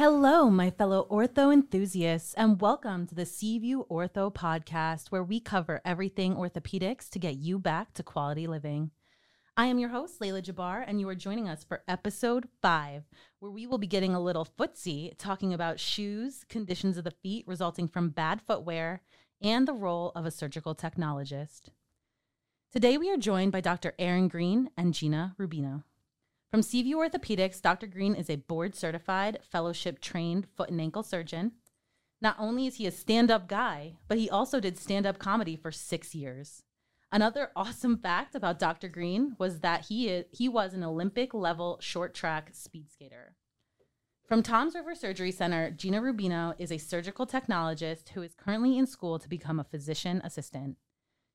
Hello, my fellow ortho enthusiasts, and welcome to the Seaview Ortho podcast, where we cover everything orthopedics to get you back to quality living. I am your host, Layla Jabbar, and you are joining us for episode five, where we will be getting a little footsie, talking about shoes, conditions of the feet resulting from bad footwear, and the role of a surgical technologist. Today, we are joined by Dr. Aron Green and Gina Rubino. From Seaview Orthopedics, Dr. Green is a board certified, fellowship trained foot and ankle surgeon. Not only is he a stand up guy, but he also did stand up comedy for six years. Another awesome fact about Dr. Green was that he, is, he was an Olympic level short track speed skater. From Toms River Surgery Center, Gina Rubino is a surgical technologist who is currently in school to become a physician assistant.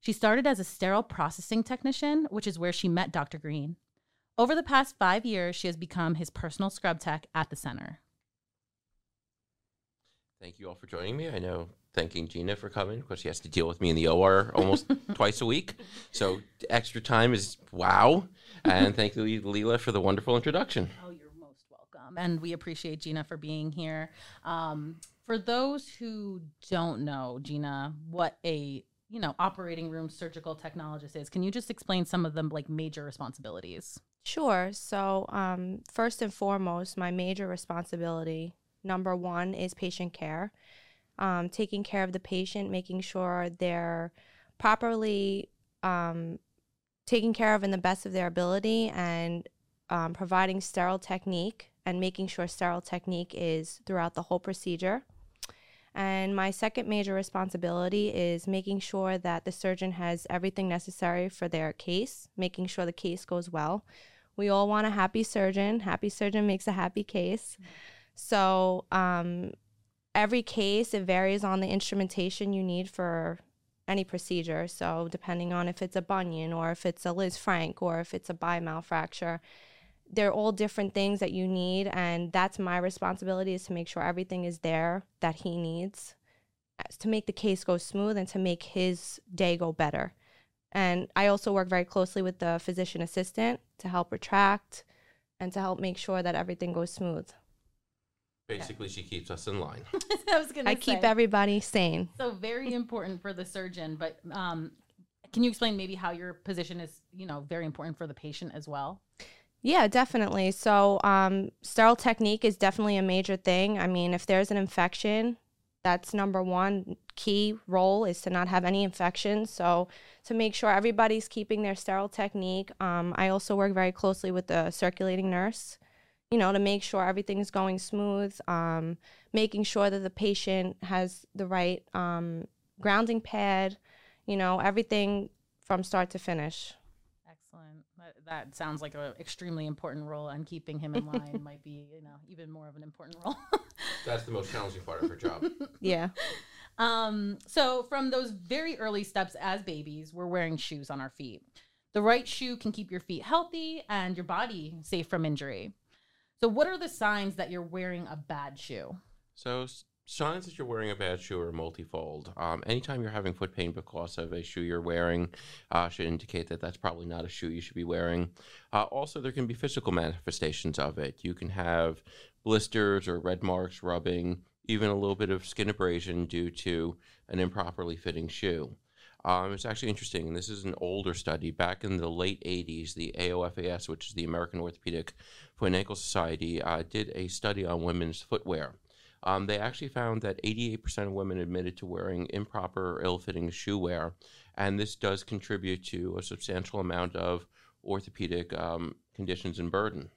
She started as a sterile processing technician, which is where she met Dr. Green. Over the past five years, she has become his personal scrub tech at the center. Thank you all for joining me. I know thanking Gina for coming because she has to deal with me in the OR almost twice a week. So extra time is wow. And thank you, Leela, for the wonderful introduction. Oh, you're most welcome. And we appreciate Gina for being here. Um, for those who don't know, Gina, what a you know operating room surgical technologist is, can you just explain some of the like major responsibilities? Sure. So, um, first and foremost, my major responsibility number one is patient care, um, taking care of the patient, making sure they're properly um, taken care of in the best of their ability, and um, providing sterile technique and making sure sterile technique is throughout the whole procedure. And my second major responsibility is making sure that the surgeon has everything necessary for their case, making sure the case goes well we all want a happy surgeon. Happy surgeon makes a happy case. So, um, every case, it varies on the instrumentation you need for any procedure. So, depending on if it's a bunion or if it's a Lisfranc or if it's a bimau fracture, they're all different things that you need. And that's my responsibility is to make sure everything is there that he needs to make the case go smooth and to make his day go better. And I also work very closely with the physician assistant to help retract and to help make sure that everything goes smooth. Basically, she keeps us in line. I was gonna. I say. keep everybody sane. So very important for the surgeon, but um, can you explain maybe how your position is, you know, very important for the patient as well? Yeah, definitely. So, um, sterile technique is definitely a major thing. I mean, if there's an infection, that's number one key role is to not have any infections. So to make sure everybody's keeping their sterile technique. Um, I also work very closely with the circulating nurse, you know, to make sure everything is going smooth, um, making sure that the patient has the right um, grounding pad, you know, everything from start to finish. Excellent. That, that sounds like an extremely important role, and keeping him in line might be, you know, even more of an important role. That's the most challenging part of her job. Yeah. Um, so from those very early steps as babies, we're wearing shoes on our feet. The right shoe can keep your feet healthy and your body safe from injury. So, what are the signs that you're wearing a bad shoe? So, signs that you're wearing a bad shoe are multifold. Um, anytime you're having foot pain because of a shoe you're wearing, uh, should indicate that that's probably not a shoe you should be wearing. Uh, also, there can be physical manifestations of it. You can have blisters or red marks, rubbing, even a little bit of skin abrasion due to an improperly fitting shoe. Um, it's actually interesting, this is an older study. Back in the late 80s, the AOFAS, which is the American Orthopedic Foot and Ankle Society, uh, did a study on women's footwear. Um, they actually found that 88% of women admitted to wearing improper or ill fitting shoe wear, and this does contribute to a substantial amount of orthopedic um, conditions and burden.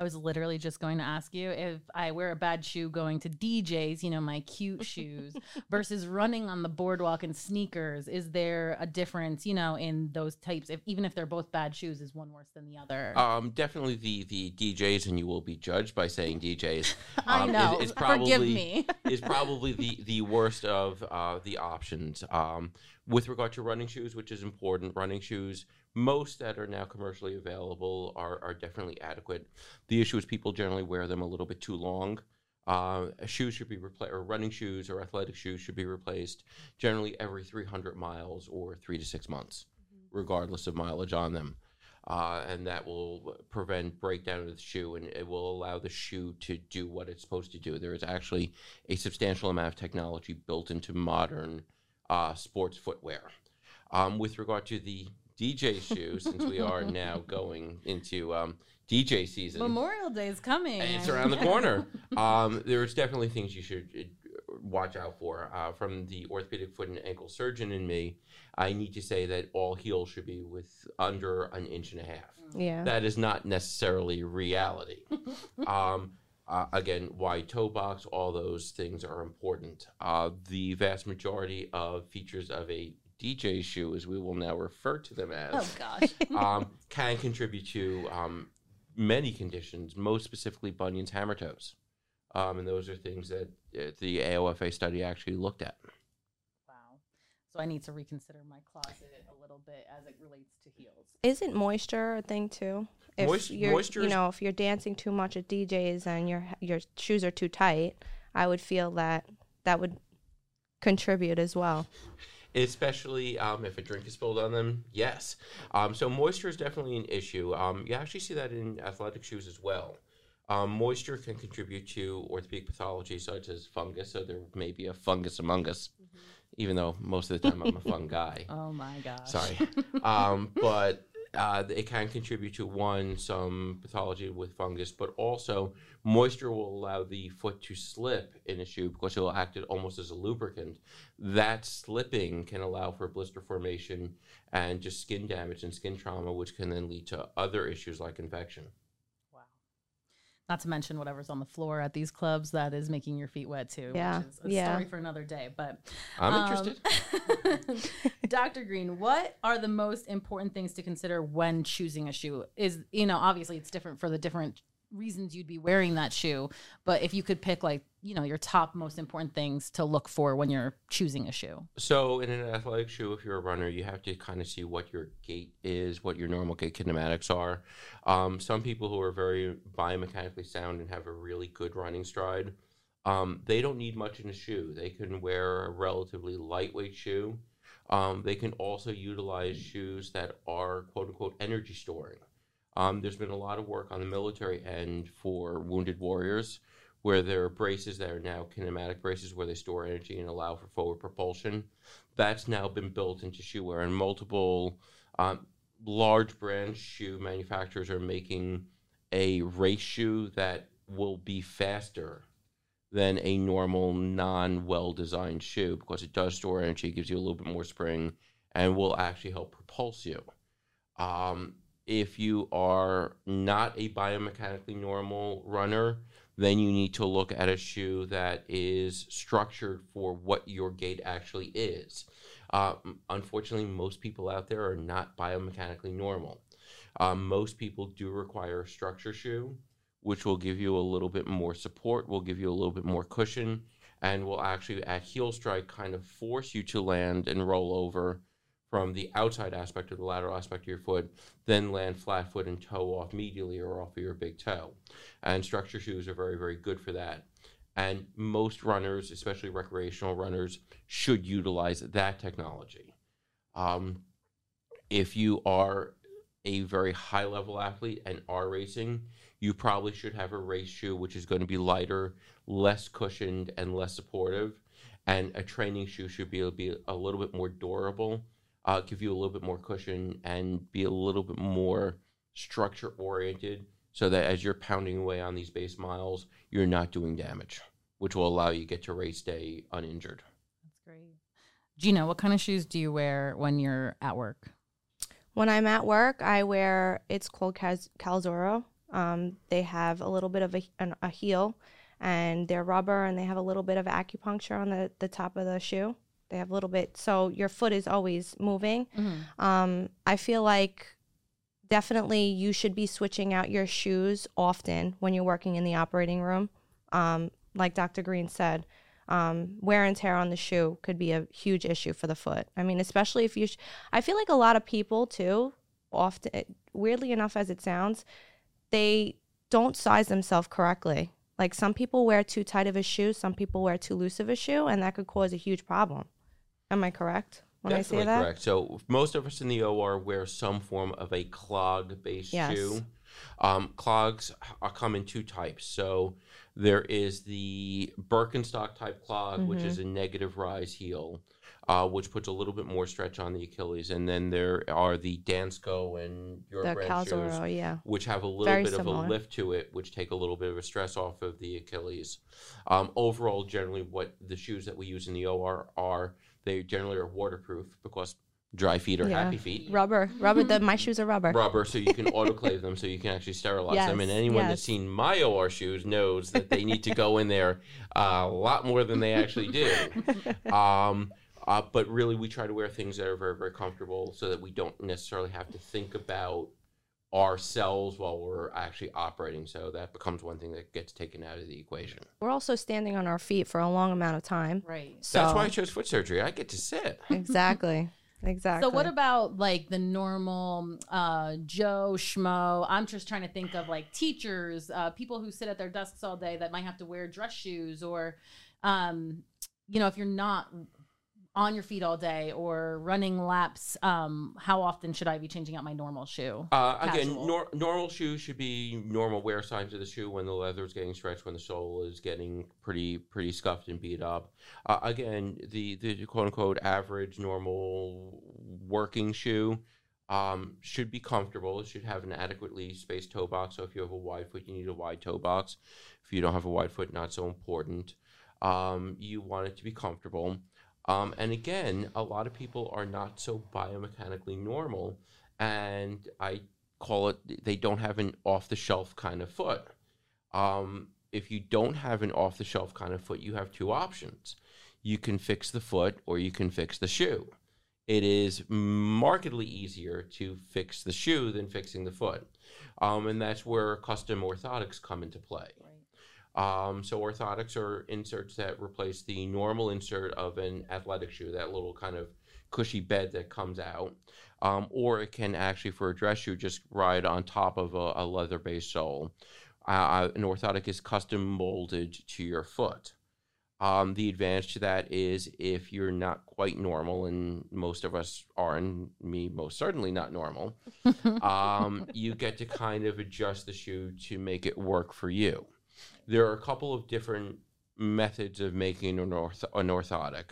I was literally just going to ask you if I wear a bad shoe going to DJs, you know, my cute shoes, versus running on the boardwalk in sneakers. Is there a difference, you know, in those types? If even if they're both bad shoes, is one worse than the other? Um, definitely the the DJs, and you will be judged by saying DJs. I Um, know. Is, is Forgive probably me. is probably the the worst of uh, the options. Um, with regard to running shoes, which is important, running shoes most that are now commercially available are, are definitely adequate. The issue is people generally wear them a little bit too long. Uh, shoes should be replaced, or running shoes or athletic shoes should be replaced generally every 300 miles or three to six months, regardless of mileage on them. uh, and that will prevent breakdown of the shoe and it will allow the shoe to do what it's supposed to do. There is actually a substantial amount of technology built into modern uh, sports footwear. Um, with regard to the DJ shoe, since we are now going into um, DJ season, Memorial Day is coming. it's around the corner. Um, there's definitely things you should uh, watch out for. Uh, from the orthopedic foot and ankle surgeon in me, I need to say that all heels should be with under an inch and a half. Yeah. That is not necessarily reality. um, uh, again, wide toe box, all those things are important. Uh, the vast majority of features of a DJ shoe, as we will now refer to them as, Oh gosh. um, can contribute to um, many conditions, most specifically bunions, hammer toes. Um, and those are things that uh, the AOFA study actually looked at. wow. So I need to reconsider my closet a little bit as it relates to heels. Isn't moisture a thing too? If Moist- you're, moisture you know, if you're dancing too much at DJs and your your shoes are too tight, I would feel that that would contribute as well. Especially um, if a drink is spilled on them. Yes. Um, so moisture is definitely an issue. Um, you actually see that in athletic shoes as well. Um, moisture can contribute to orthopedic pathology such as fungus. So there may be a fungus among us, even though most of the time I'm a fun guy. Oh my gosh. Sorry. um, but uh, it can contribute to one, some pathology with fungus, but also moisture will allow the foot to slip in a shoe because it will act almost as a lubricant. That slipping can allow for blister formation and just skin damage and skin trauma, which can then lead to other issues like infection. Wow. Not to mention whatever's on the floor at these clubs that is making your feet wet too. Yeah, Which is a yeah. story for another day. But I'm um, interested. Dr. Green, what are the most important things to consider when choosing a shoe? Is you know, obviously it's different for the different reasons you'd be wearing that shoe, but if you could pick like, you know, your top most important things to look for when you're choosing a shoe. So, in an athletic shoe, if you're a runner, you have to kind of see what your gait is, what your normal gait kinematics are. Um, some people who are very biomechanically sound and have a really good running stride, um, they don't need much in a shoe. They can wear a relatively lightweight shoe. Um, they can also utilize shoes that are quote unquote energy storing. Um, there's been a lot of work on the military end for wounded warriors where there are braces that are now kinematic braces where they store energy and allow for forward propulsion. That's now been built into shoe wear, and multiple um, large brand shoe manufacturers are making a race shoe that will be faster than a normal non well designed shoe because it does store energy, gives you a little bit more spring, and will actually help propulse you. Um, if you are not a biomechanically normal runner, then you need to look at a shoe that is structured for what your gait actually is. Uh, unfortunately, most people out there are not biomechanically normal. Um, most people do require a structure shoe, which will give you a little bit more support, will give you a little bit more cushion, and will actually, at heel strike, kind of force you to land and roll over from the outside aspect or the lateral aspect of your foot, then land flat foot and toe off medially or off of your big toe. And structure shoes are very, very good for that. And most runners, especially recreational runners, should utilize that technology. Um, if you are a very high level athlete and are racing, you probably should have a race shoe which is going to be lighter, less cushioned, and less supportive. And a training shoe should be able to be a little bit more durable, uh, give you a little bit more cushion, and be a little bit more structure oriented so that as you're pounding away on these base miles, you're not doing damage, which will allow you to get to race day uninjured. That's great. Gina, what kind of shoes do you wear when you're at work? When I'm at work, I wear it's called Cal- Calzuro. Um, they have a little bit of a, an, a heel, and they're rubber, and they have a little bit of acupuncture on the, the top of the shoe. They have a little bit, so your foot is always moving. Um, I feel like definitely you should be switching out your shoes often when you're working in the operating room. Um, like Dr. Green said, um, wear and tear on the shoe could be a huge issue for the foot. I mean, especially if you, sh- I feel like a lot of people too, often, weirdly enough as it sounds, they don't size themselves correctly. Like some people wear too tight of a shoe, some people wear too loose of a shoe, and that could cause a huge problem. Am I correct? when I say Definitely that? correct. So most of us in the OR wear some form of a clog-based Yes. shoe. Um, clogs are come in two types. So there is the Birkenstock type clog, which Mm-hmm. is a negative rise heel, uh, which puts a little bit more stretch on the Achilles. And then there are the Dansko and your The brand shoes, yeah. which have a little Very bit similar. of a lift to it, which take a little bit of a stress off of the Achilles. Um, overall, generally, what the shoes that we use in the OR are, they generally are waterproof because dry feet are Yeah. happy feet. Rubber, rubber. The, my shoes are rubber. Rubber, so you can autoclave them, so you can actually sterilize them. And Yes, anyone that's seen my OR shoes knows that they need to go in there a lot more than they actually do. Um, uh, but really, we try to wear things that are very, very comfortable, so that we don't necessarily have to think about ourselves while we're actually operating. So that becomes one thing that gets taken out of the equation. We're also standing on our feet for a long amount of time. Right. So That's why I chose foot surgery. I get to sit. exactly, exactly. So what about like the normal uh, Joe Schmo? I'm just trying to think of like teachers, uh, people who sit at their desks all day that might have to wear dress shoes, or um, you know, if you're not on your feet all day or running laps, um, how often should I be changing out my normal shoe? Uh, again, nor- normal shoes should be normal wear signs of the shoe when the leather is getting stretched, when the sole is getting pretty pretty scuffed and beat up. Uh, again, the the quote unquote average normal working shoe um, should be comfortable. It should have an adequately spaced toe box. So if you have a wide foot, you need a wide toe box. If you don't have a wide foot, not so important. Um, you want it to be comfortable. Um, and again, a lot of people are not so biomechanically normal, and I call it they don't have an off the shelf kind of foot. Um, if you don't have an off the shelf kind of foot, you have two options. You can fix the foot or you can fix the shoe. It is markedly easier to fix the shoe than fixing the foot. Um, and that's where custom orthotics come into play. Um, so orthotics are inserts that replace the normal insert of an athletic shoe, that little kind of cushy bed that comes out. Um, or it can actually, for a dress shoe, just ride on top of a, a leather-based sole. Uh, an orthotic is custom molded to your foot. Um, the advantage to that is if you're not quite normal, and most of us are, and me most certainly not normal, um, you get to kind of adjust the shoe to make it work for you. There are a couple of different methods of making an, orth- an orthotic.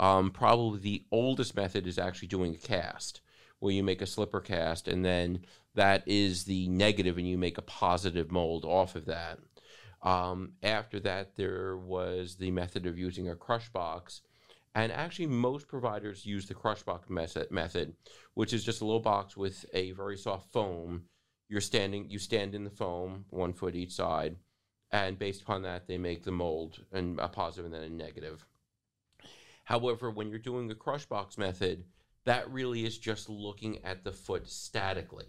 Um, probably the oldest method is actually doing a cast, where you make a slipper cast, and then that is the negative, and you make a positive mold off of that. Um, after that, there was the method of using a crush box. And actually, most providers use the crush box method, method, which is just a little box with a very soft foam. You're standing, you stand in the foam, one foot each side, and based upon that, they make the mold and a positive and then a negative. However, when you're doing the crush box method, that really is just looking at the foot statically.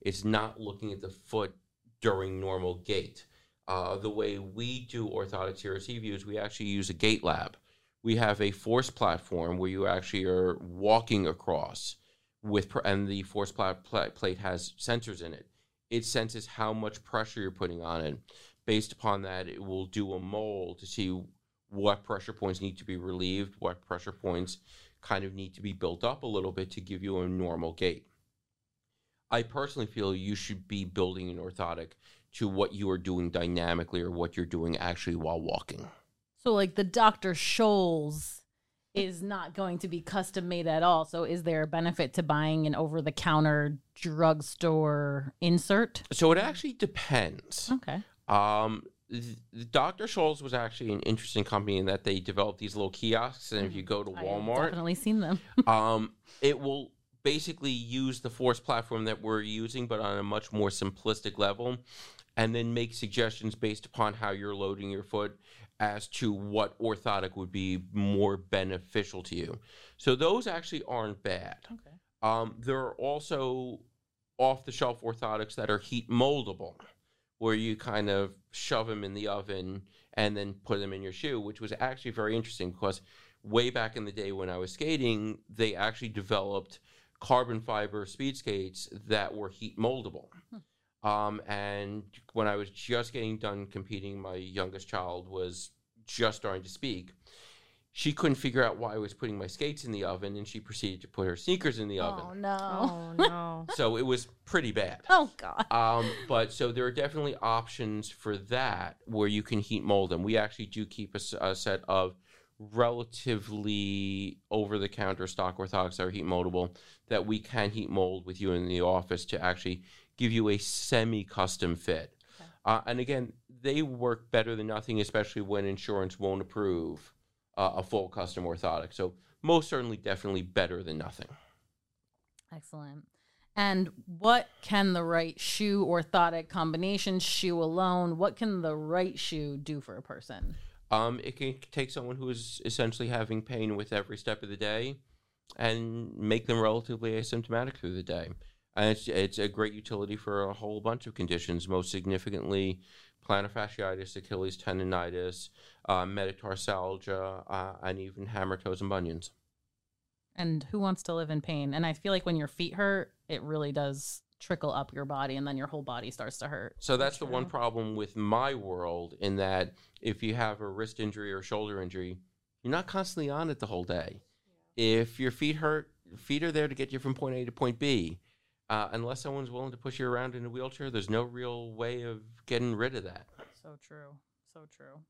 It's not looking at the foot during normal gait. Uh, the way we do at Seaview is we actually use a gait lab. We have a force platform where you actually are walking across with, and the force pla- pla- plate has sensors in it. It senses how much pressure you're putting on it. Based upon that, it will do a mold to see what pressure points need to be relieved, what pressure points kind of need to be built up a little bit to give you a normal gait. I personally feel you should be building an orthotic to what you are doing dynamically or what you're doing actually while walking. So like the Dr. Scholl's is not going to be custom made at all. So is there a benefit to buying an over the counter drugstore insert? So it actually depends. Okay. Um, th- Dr. Scholl's was actually an interesting company in that they developed these little kiosks, and if you go to Walmart, I have Walmart, definitely seen them. um, it will basically use the force platform that we're using, but on a much more simplistic level, and then make suggestions based upon how you're loading your foot as to what orthotic would be more beneficial to you. So those actually aren't bad. Okay. Um, there are also off the shelf orthotics that are heat moldable, where you kind of shove them in the oven and then put them in your shoe, which was actually very interesting because way back in the day when I was skating, they actually developed carbon fiber speed skates that were heat moldable. Um, and when I was just getting done competing, my youngest child was just starting to speak. She couldn't figure out why I was putting my skates in the oven, and she proceeded to put her sneakers in the Oh oven. no. Oh no. So it was pretty bad. Oh god. Um, but so there are definitely options for that where you can heat mold them. We actually do keep a set of relatively over the counter stock orthotics that are heat moldable that we can heat mold with you in the office to actually give you a semi custom fit. Okay. Uh, and again, they work better than nothing, especially when insurance won't approve uh, a full custom orthotic. So most certainly, definitely better than nothing. Excellent. And what can the right shoe orthotic combination, shoe alone, what can the right shoe do for a person? Um, it can take someone who is essentially having pain with every step of the day and make them relatively asymptomatic through the day. And it's, it's a great utility for a whole bunch of conditions, most significantly plantar fasciitis, Achilles tendonitis, uh, metatarsalgia, uh, and even hammer toes and bunions. And who wants to live in pain? And I feel like when your feet hurt, it really does trickle up your body and then your whole body starts to hurt. So that's the one problem with my world in that if you have a wrist injury or shoulder injury, you're not constantly on it the whole day. If your feet hurt, feet are there to get you from point A to point B. Uh, unless someone's willing to push you around in a wheelchair, there's no real way of getting rid of that. So true. So true.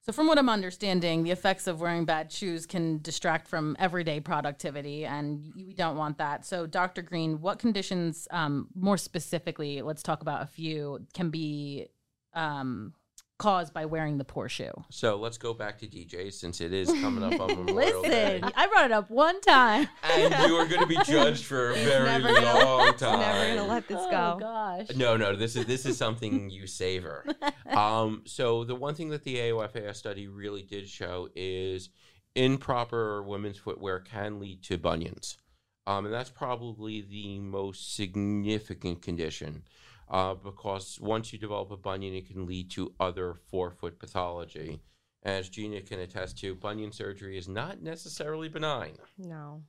So, from what I'm understanding, the effects of wearing bad shoes can distract from everyday productivity, and we don't want that. So, Dr. Green, what conditions, um, more specifically, let's talk about a few, can be um, caused by wearing the poor shoe? So let's go back to DJ since it is coming up on Memorial Day. Listen, I brought it up one time. And you are going to be judged for a very never gonna- long time. never gonna let this oh, go. gosh. No, no, this is this is something you savor. Um, so the one thing that the AOFAS study really did show is improper women's footwear can lead to bunions, um, and that's probably the most significant condition. Uh, because once you develop a bunion, it can lead to other forefoot pathology. As Gina can attest to, bunion surgery is not necessarily benign. No.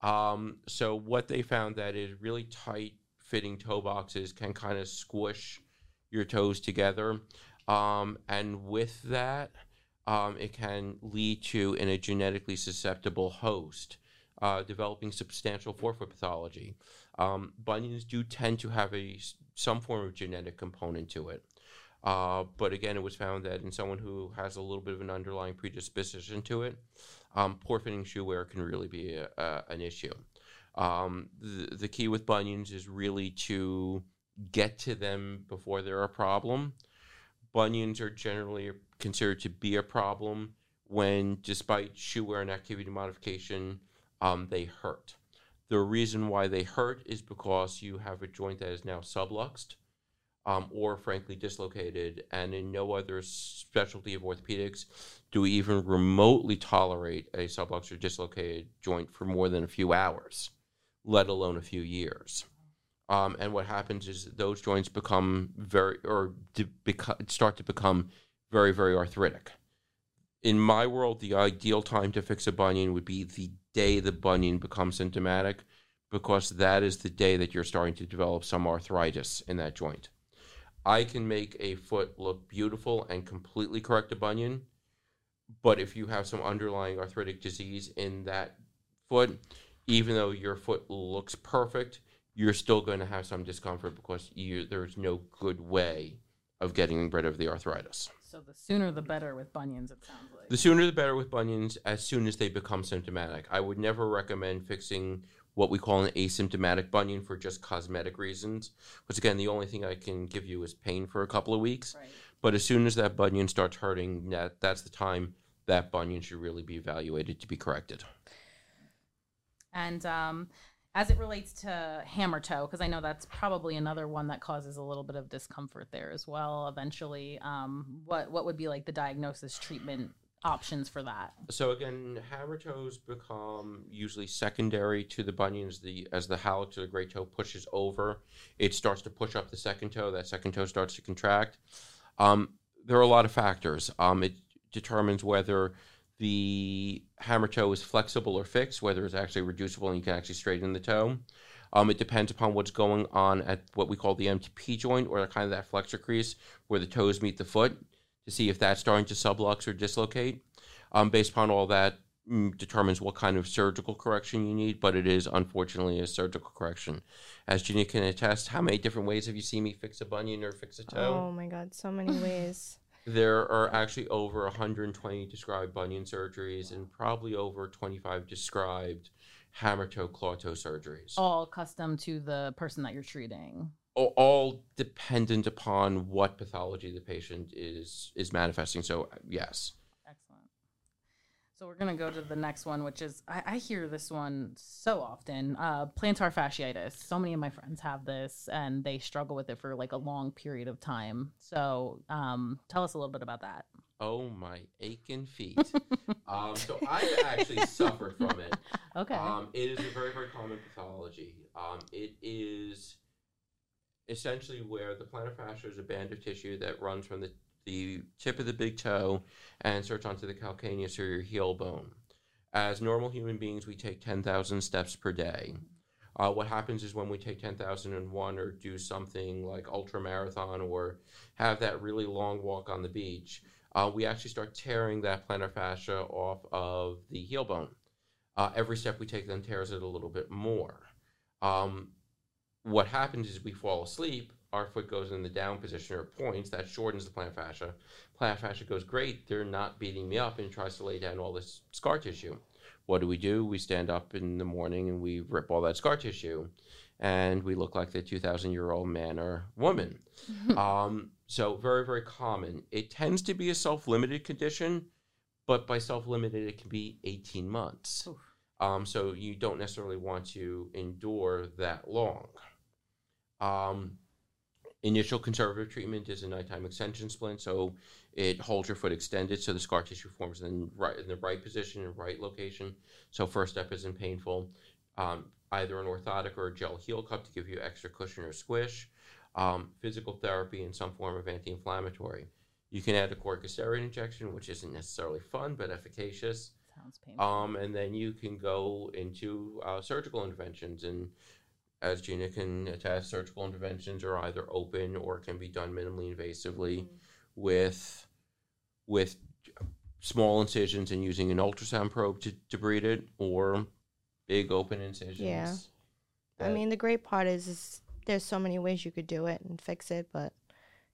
Um, so what they found that is really tight fitting toe boxes can kind of squish your toes together. Um, and with that, um, it can lead to in a genetically susceptible host uh, developing substantial forefoot pathology. Um, bunions do tend to have a some form of genetic component to it. Uh, but again, it was found that in someone who has a little bit of an underlying predisposition to it, um, poor fitting shoe wear can really be a, a, an issue. Um, the, the key with bunions is really to get to them before they're a problem. Bunions are generally considered to be a problem when, despite shoe wear and activity modification, um, they hurt. The reason why they hurt is because you have a joint that is now subluxed um, or, frankly, dislocated, and in no other specialty of orthopedics do we even remotely tolerate a subluxed or dislocated joint for more than a few hours, let alone a few years. Um, and what happens is those joints become very, or beco- start to become very, very arthritic. In my world, the ideal time to fix a bunion would be the day the bunion becomes symptomatic, because that is the day that you're starting to develop some arthritis in that joint. I can make a foot look beautiful and completely correct a bunion, but if you have some underlying arthritic disease in that foot, even though your foot looks perfect, you're still going to have some discomfort because you, there's no good way of getting rid of the arthritis. So, the sooner the better with bunions, it sounds The sooner the better with bunions as soon as they become symptomatic. I would never recommend fixing what we call an asymptomatic bunion for just cosmetic reasons. Because again, the only thing I can give you is pain for a couple of weeks. right. But as soon as that bunion starts hurting, that that's the time that bunion should really be evaluated to be corrected. And um, as it relates to hammer toe, because I know that's probably another one that causes a little bit of discomfort there as well. Eventually, um, what what would be like the diagnosis treatment options for that? So again, hammer toes become usually secondary to the bunions. The as the hallux or the great toe pushes over, it starts to push up the second toe. That second toe starts to contract. Um, there are a lot of factors. Um, it determines whether the hammer toe is flexible or fixed, whether it's actually reducible and you can actually straighten the toe. Um, it depends upon what's going on at what we call the MTP joint or kind of that flexor crease where the toes meet the foot to see if that's starting to sublux or dislocate. Um, based upon all that, mm, determines what kind of surgical correction you need, but it is unfortunately a surgical correction. As Gina can attest, how many different ways have you seen me fix a bunion or fix a toe? Oh my God, so many ways. There are actually over 120 described bunion surgeries and probably over 25 described hammer toe claw toe surgeries. All custom to the person that you're treating. All, dependent upon what pathology the patient is is manifesting. So yes. Excellent. So we're gonna go to the next one, which is I, I hear this one so often. Uh, plantar fasciitis. So many of my friends have this, and they struggle with it for like a long period of time. So um, tell us a little bit about that. Oh my aching feet. um, so I actually suffered from it. Okay. Um, it is a very, very common pathology. Um, it is essentially where the plantar fascia is a band of tissue that runs from the, the tip of the big toe and starts onto the calcaneus or your heel bone. As normal human beings, we take 10,000 steps per day. Uh, what happens is when we take 10,001 or do something like ultra marathon or have that really long walk on the beach, uh, we actually start tearing that plantar fascia off of the heel bone. Uh, every step we take then tears it a little bit more. Um, what happens is we fall asleep, our foot goes in the down position or points, that shortens the plantar fascia. Plantar fascia goes great, they're not beating me up and tries to lay down all this scar tissue. What do we do? We stand up in the morning and we rip all that scar tissue and we look like the 2,000 year old man or woman. um, so, very, very common. It tends to be a self limited condition, but by self limited, it can be 18 months. Um, so, you don't necessarily want to endure that long. Um, initial conservative treatment is a nighttime extension splint, so it holds your foot extended so the scar tissue forms in, right, in the right position and right location. So, first step isn't painful. Um, either an orthotic or a gel heel cup to give you extra cushion or squish, um, physical therapy, and some form of anti inflammatory. You can add a corticosteroid injection, which isn't necessarily fun but efficacious. Sounds painful. Um, and then you can go into uh, surgical interventions. And as Gina can attest, surgical interventions are either open or can be done minimally invasively Mhm. with with small incisions and using an ultrasound probe to, to breed it, or big open incisions. Yeah. I mean, the great part is, is there's so many ways you could do it and fix it, but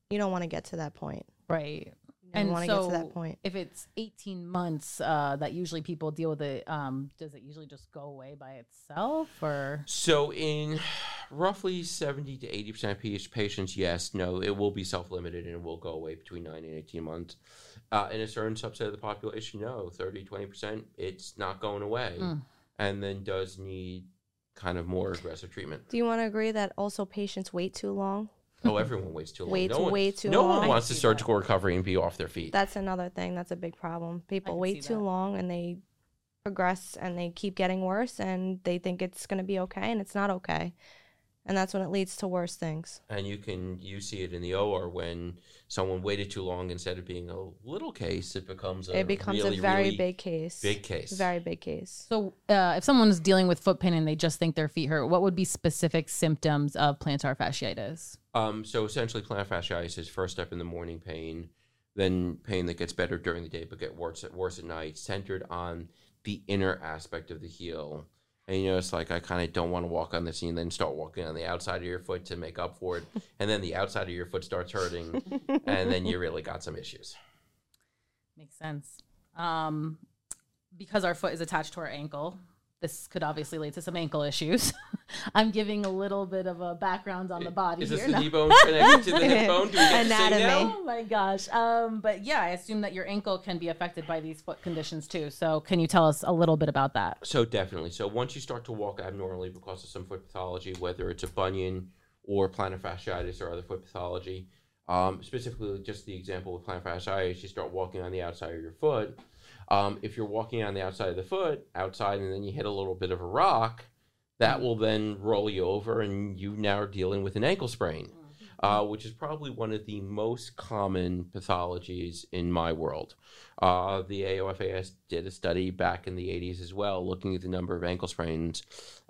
you don't want to get to that point. right. You don't And want to get to so that point. If it's 18 months uh, that usually people deal with it, um, does it usually just go away by itself or? So, in roughly 70 to 80% of pa- patients, yes, no, it will be self limited and it will go away between 9 and 18 months. Uh, in a certain subset of the population, no, 30, 20%, it's not going away Mm. and then does need kind of more aggressive treatment. Do you want to agree that also patients wait too long? Oh, everyone waits too long. Waits no one, way too no long. one wants to a that. surgical recovery and be off their feet. That's another thing. That's a big problem. People wait too that. long and they progress and they keep getting worse and they think it's going to be okay and it's not okay. And that's when it leads to worse things. and you can you see it in the OR when someone waited too long instead of being a little case, it becomes a it becomes really, a very really big case. big case. Very big case. So, uh, if someone's dealing with foot pain and they just think their feet hurt, what would be specific symptoms of plantar fasciitis? Um, so essentially, plantar fasciitis is first step in the morning pain, then pain that gets better during the day but get worse at worse at night, centered on the inner aspect of the heel. And you know, it's like I kind of don't want to walk on this, and then start walking on the outside of your foot to make up for it, and then the outside of your foot starts hurting, and then you really got some issues. Makes sense. Um, because our foot is attached to our ankle, this could obviously lead to some ankle issues. I'm giving a little bit of a background on the body Is this here. the knee bone connected to the hip bone? Do we get to say Anatomy. now? Oh my gosh. Um, but yeah, I assume that your ankle can be affected by these foot conditions too. So can you tell us a little bit about that? So definitely. So once you start to walk abnormally because of some foot pathology, whether it's a bunion or plantar fasciitis or other foot pathology, um, specifically just the example of plantar fasciitis, you start walking on the outside of your foot. Um, if you're walking on the outside of the foot, outside, and then you hit a little bit of a rock, that will then roll you over, and you now are dealing with an ankle sprain, uh, which is probably one of the most common pathologies in my world. Uh, the AOFAS did a study back in the 80s as well, looking at the number of ankle sprains,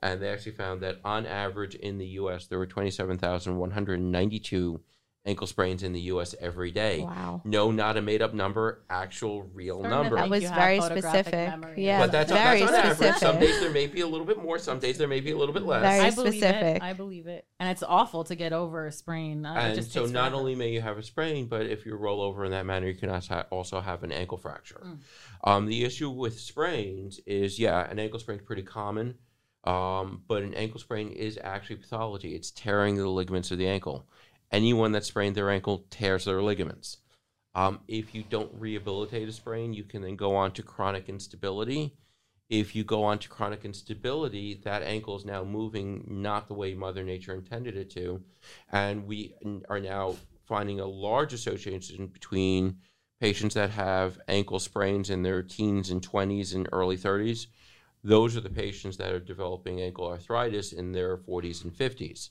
and they actually found that on average in the U.S. there were 27,192 ankle sprains in the U.S. every day. Wow. No, not a made up number, actual real Starting number. That was very specific. memory. Yeah, but that's, very that's on average. Some days there may be a little bit more. Some days there may be a little bit less. Very I believe specific. it. I believe it. And it's awful to get over a sprain. Uh, and just so not forever. only may you have a sprain, but if you roll over in that manner, you can also also have an ankle fracture. Mm. Um, the issue with sprains is, yeah, an ankle sprain is pretty common, um, but an ankle sprain is actually pathology. It's tearing the ligaments of the ankle. Anyone that sprained their ankle tears their ligaments. Um, if you don't rehabilitate a sprain, you can then go on to chronic instability. If you go on to chronic instability, that ankle is now moving not the way Mother Nature intended it to. And we are now finding a large association between patients that have ankle sprains in their teens and 20s and early 30s. Those are the patients that are developing ankle arthritis in their 40s and 50s.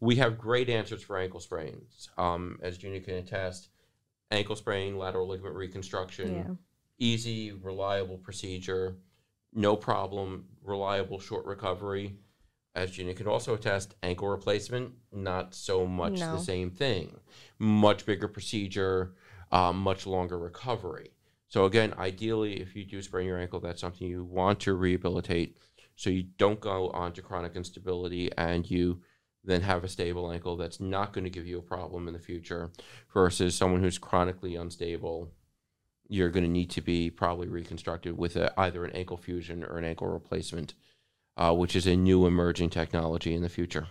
We have great answers for ankle sprains. Um, as Gina can attest, ankle sprain, lateral ligament reconstruction, Yeah. easy, reliable procedure, no problem, reliable short recovery. As Gina can also attest, ankle replacement, not so much No. the same thing. Much bigger procedure, um, much longer recovery. So, again, ideally, if you do sprain your ankle, that's something you want to rehabilitate so you don't go on to chronic instability and you then have a stable ankle that's not going to give you a problem in the future versus someone who's chronically unstable you're going to need to be probably reconstructed with a, either an ankle fusion or an ankle replacement, uh, which is a new emerging technology in the future.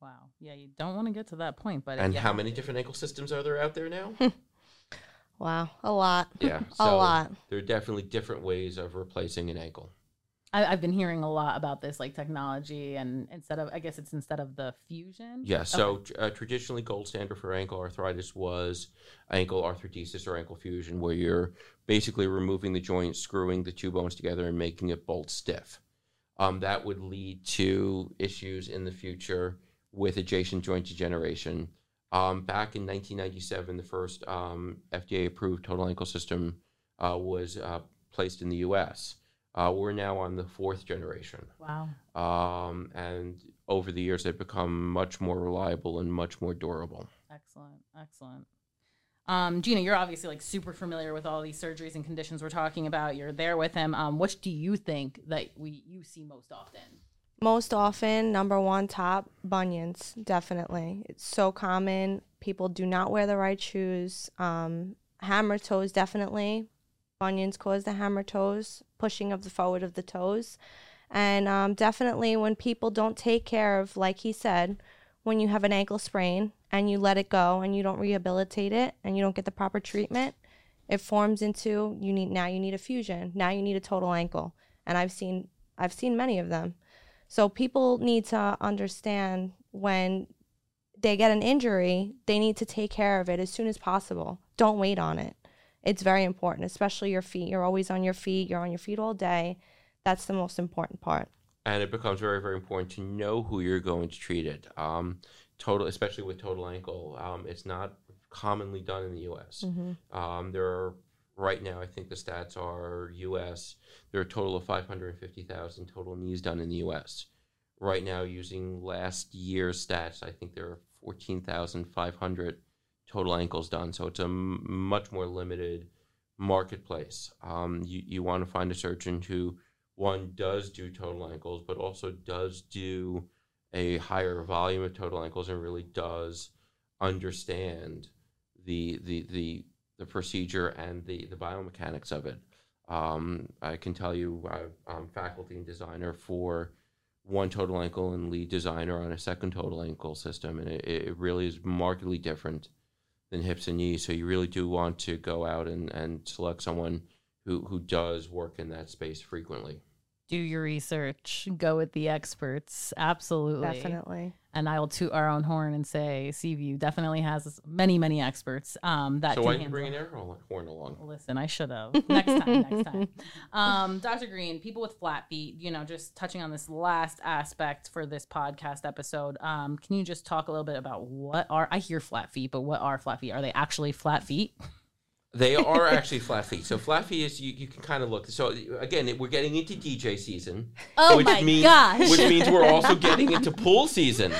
Wow. Yeah, you don't want to get to that point, but And you how many to. different ankle systems are there out there now? Wow. A lot. yeah, A lot. There are definitely different ways of replacing an ankle. I, I've been hearing a lot about this, like technology, and instead of, I guess it's instead of the fusion. Yeah, so Okay. uh, traditionally, gold standard for ankle arthritis was ankle arthrodesis or ankle fusion, where you're basically removing the joint, screwing the two bones together, and making it bolt stiff. Um, that would lead to issues in the future with adjacent joint degeneration. Um, back in 1997, the first um, FDA approved total ankle system uh, was uh, placed in the US. Uh, we're now on the fourth generation Wow. um, and over the years they've become much more reliable and much more durable. Excellent. Excellent. Um, Gina, you're obviously like super familiar with all these surgeries and conditions we're talking about. You're there with him. Um, which do you think that we you see most often? Most often, number one top, bunions, definitely. It's so common. People do not wear the right shoes. Um, hammer toes, definitely. Bunions cause the hammer toes, pushing of the forward of the toes. And um, definitely when people don't take care of, like he said, when you have an ankle sprain and you let it go and you don't rehabilitate it and you don't get the proper treatment, it forms into you need now you need a fusion. Now you need a total ankle. And I've seen I've seen many of them. So people need to understand when they get an injury, they need to take care of it as soon as possible. Don't wait on it. It's very important, especially your feet. You're always on your feet. You're on your feet all day. That's the most important part. And it becomes very, very important to know who you're going to treat it. Um, total, especially with total ankle, um, it's not commonly done in the U.S. Um, there are right now, I think the stats are U.S. There are a total of 550,000 total knees done in the U.S. Right now, using last year's stats, I think there are 14,500 total ankles done. So it's a m- much more limited marketplace. Um, you you want to find a surgeon who one does do total ankles, but also does do a higher volume of total ankles and really does understand the the the, the procedure and the the biomechanics of it. Um, I can tell you, I- I'm faculty and designer for one total ankle and lead designer on a second total ankle system, and it, it really is markedly different than hips and knees. So you really do want to go out and, and select someone who, who does work in that space frequently. Do your research. Go with the experts. Absolutely. Definitely. And I will toot our own horn and say Seaview definitely has many, many experts um, that so can why did you handle- bring an air horn along? Listen, I should have. Next time, next time. Um, Dr. Green, people with flat feet, you know, just touching on this last aspect for this podcast episode, um, can you just talk a little bit about what are, I hear flat feet, but what are flat feet? Are they actually flat feet? They are actually flat feet. So flat feet is you, you can kind of look. So again, we're getting into DJ season. Oh which my means, gosh. Which means we're also getting into pool season.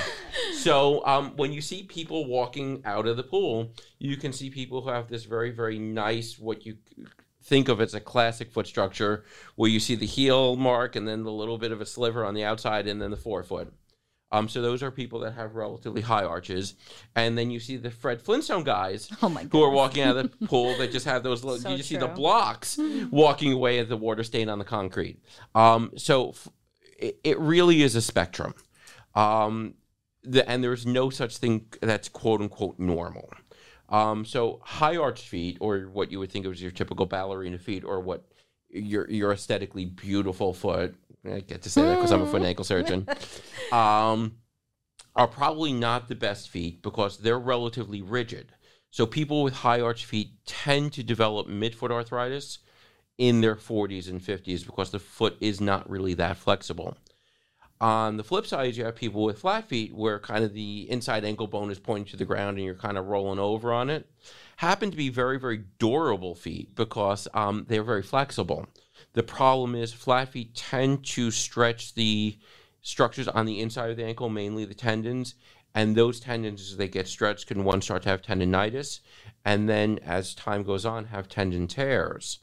So um, when you see people walking out of the pool, you can see people who have this very, very nice, what you think of as a classic foot structure, where you see the heel mark and then the little bit of a sliver on the outside and then the forefoot. Um, so those are people that have relatively high arches, and then you see the Fred Flintstone guys Oh who are walking out of the pool that just have those. Little, So you just see the blocks walking away at the water stain on the concrete. Um, so f- it, it really is a spectrum, um, the, and there's no such thing that's quote unquote normal. Um, so high arch feet, or what you would think of as your typical ballerina feet, or what your your aesthetically beautiful foot. I get to say that because I'm a foot and ankle surgeon. Um, are probably not the best feet because they're relatively rigid. So people with high arch feet tend to develop midfoot arthritis in their 40s and 50s because the foot is not really that flexible. On the flip side, you have people with flat feet where kind of the inside ankle bone is pointing to the ground and you're kind of rolling over on it. Happen to be very, very durable feet because um, they're very flexible. The problem is flat feet tend to stretch the structures on the inside of the ankle, mainly the tendons, and those tendons, as they get stretched, can one start to have tendonitis, and then as time goes on, have tendon tears,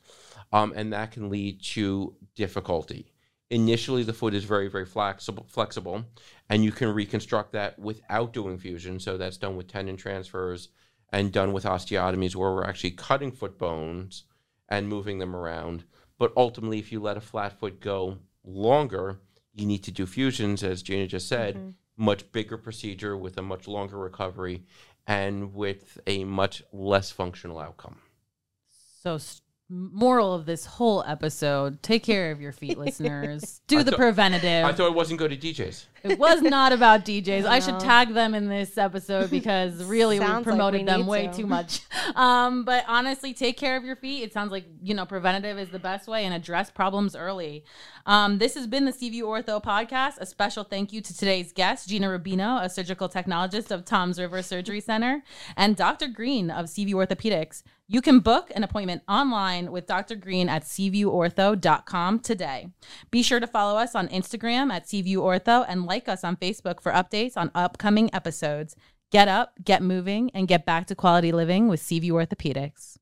um, and that can lead to difficulty. Initially, the foot is very, very flexible, flexible, and you can reconstruct that without doing fusion. So that's done with tendon transfers and done with osteotomies, where we're actually cutting foot bones and moving them around. But ultimately, if you let a flat foot go longer, you need to do fusions, as Gina just said, Mhm. much bigger procedure with a much longer recovery and with a much less functional outcome. So, s- moral of this whole episode: take care of your feet, listeners. Do I the thought- preventative. I thought it wasn't go to DJs. It was not about DJs. I should tag them in this episode because really we Sounds like promoted we them way to. too much. Um, but honestly, take care of your feet. It sounds like you know preventative is the best way and address problems early. Um, this has been the Seaview Ortho podcast. A special thank you to today's guest, Gina Rubino, a surgical technologist of Toms River Surgery Center, and Dr. Green of Seaview Orthopedics. You can book an appointment online with Dr. Green at seaviewortho.com today. Be sure to follow us on Instagram at seaviewortho and like us on Facebook for updates on upcoming episodes. Get up, get moving, and get back to quality living with Seaview Orthopedics.